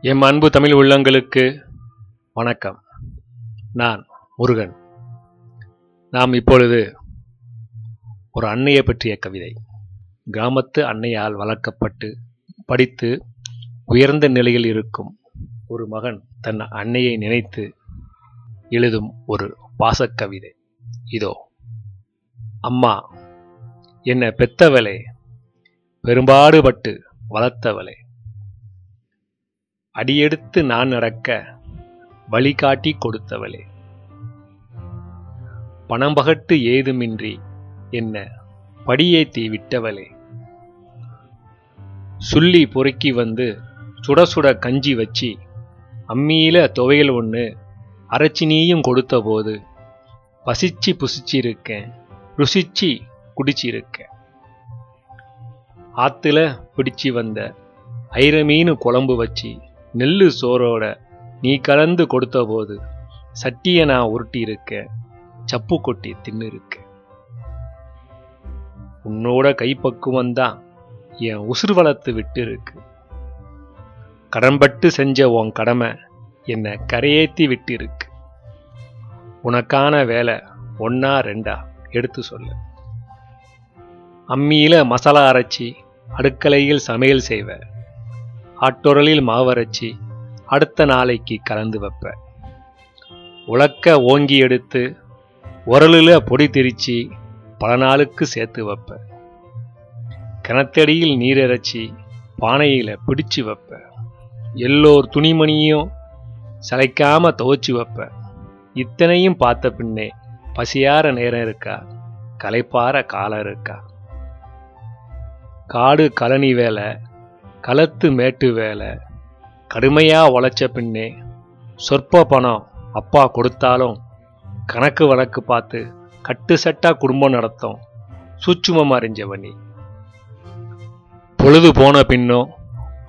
M அன்பு தமிழ் உள்ளங்களுக்கு வணக்கம். நான் முருகன். நாம் இப்பொழுது ஒரு அன்னையை பற்றிய கவிதை. கிராமத்து அன்னையால் வளர்க்கப்பட்டு படித்து உயர்ந்த நிலையில் இருக்கும் ஒரு மகன் தன் அன்னையை நினைத்து எழுதும் ஒரு பாசக்கவிதை இதோ அம்மா என்னை பெத்தவளே பெரும்பாடுபட்டு வளர்த்தவளே அடியெடுத்து நான் நடக்க வழிகாட்டி கொடுத்தவளே. பணம் பகட்டு ஏதுமின்றி என்ன படியேத்தி விட்டவளே சுள்ளி பொறுக்கி வந்து சுட சுட கஞ்சி வச்சு அம்மியில துவையல் ஒன்று அரைச்சினியும் கொடுத்தபோது கொடுத்த போது பசிச்சு புசிச்சிருக்கேன் ருசிச்சு குடிச்சிருக்கேன். ஆத்துல பிடிச்சி வந்த ஐர மீன் குழம்பு வச்சு நெல்லு சோறோட நீ கலந்து கொடுத்த போது சட்டியை நான் உருட்டி இருக்க சப்பு கொட்டி தின்னு இருக்க உன்னோட கைப்பக்குவம் தான் என் உசுறு வளர்த்து விட்டு இருக்கு கடன்பட்டு செஞ்ச உன் கடமை என்னை கரையேத்தி விட்டு இருக்கு உனக்கான வேலை ஒன்னா ரெண்டா எடுத்து சொல்லு. அம்மியில மசாலா அரைச்சி அடுக்கலையில் சமையல் செய்வ. ஆட்டொரலில் மாவரைச்சி அடுத்த நாளைக்கு கலந்து வைப்ப. உலக்க ஓங்கி எடுத்து உரலில் பொடி திரிச்சு பல நாளுக்கு சேர்த்து வைப்ப. கிணத்தடியில் நீர் இறைச்சி பிடிச்சு வைப்ப. எல்லோர் துணிமணியும் சளைக்காம துவச்சி வைப்ப. இத்தனையும் பார்த்த பின்னே பசியார நேரம் இருக்கா? களைப்பார காலம் இருக்கா? காடு கழனி வேலை களத்து மேட்டு வேலை. கடுமையாக உழைச்ச பின்னே சொற்ப பணம் அப்பா கொடுத்தாலும் கணக்கு வழக்கு பார்த்து கட்டு சட்டாக குடும்பம் நடத்தும். சூட்சுமம் அறிஞ்சவனி பொழுது போன பின்னும்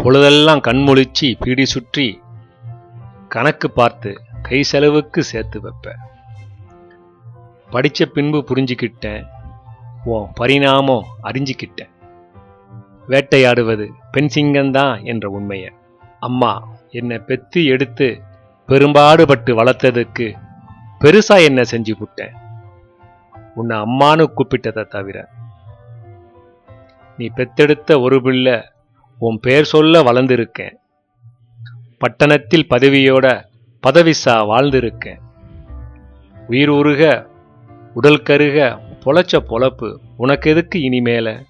பொழுதெல்லாம் கண்முழிச்சு பீடி சுற்றி கணக்கு பார்த்து கை செலவுக்கு சேர்த்து வைப்ப. படித்த பின்பு புரிஞ்சுக்கிட்டேன் உன் பரிணாமம் அறிஞ்சிக்கிட்டேன். வேட்டையாடுவது பெண் சிங்கம்தான் என்ற உண்மையை. அம்மா என்னை பெத்து எடுத்து பெரும்பாடுபட்டு வளர்த்ததுக்கு பெருசா என்ன செஞ்சு புட்டேன்? உன்னை அம்மானு கூப்பிட்டதை தவிர. நீ பெத்தெடுத்த ஒரு பிள்ளை உன் பேர் சொல்ல வளர்ந்திருக்கேன். பட்டணத்தில் பதவியோட பதவிசா வாழ்ந்திருக்கேன். உயிர் உருக உடல் கருக பொழைச்ச பொழப்பு உனக்கு எதுக்கு இனிமேல?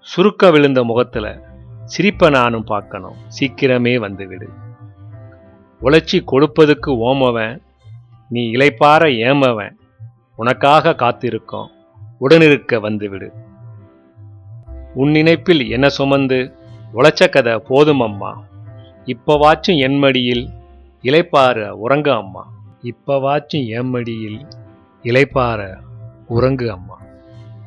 சுருக்க விழுந்த முகத்துல சிரிப்ப நானும் பார்க்கணும். சீக்கிரமே வந்துவிடு. உழைச்சி கொடுப்பதுக்கு ஓமவன் நீ இளைப்பார ஏமவன் உனக்காக காத்திருக்கோம். உடனிருக்க வந்துவிடு. உன் நினைப்பில் என்ன சுமந்து உழைச்ச கதை போதும் அம்மா. இப்பவாச்சும் என் மடியில் இளைப்பார உறங்கு அம்மா. இப்பவாச்சும் என் மடியில் இளைப்பார உறங்கு அம்மா.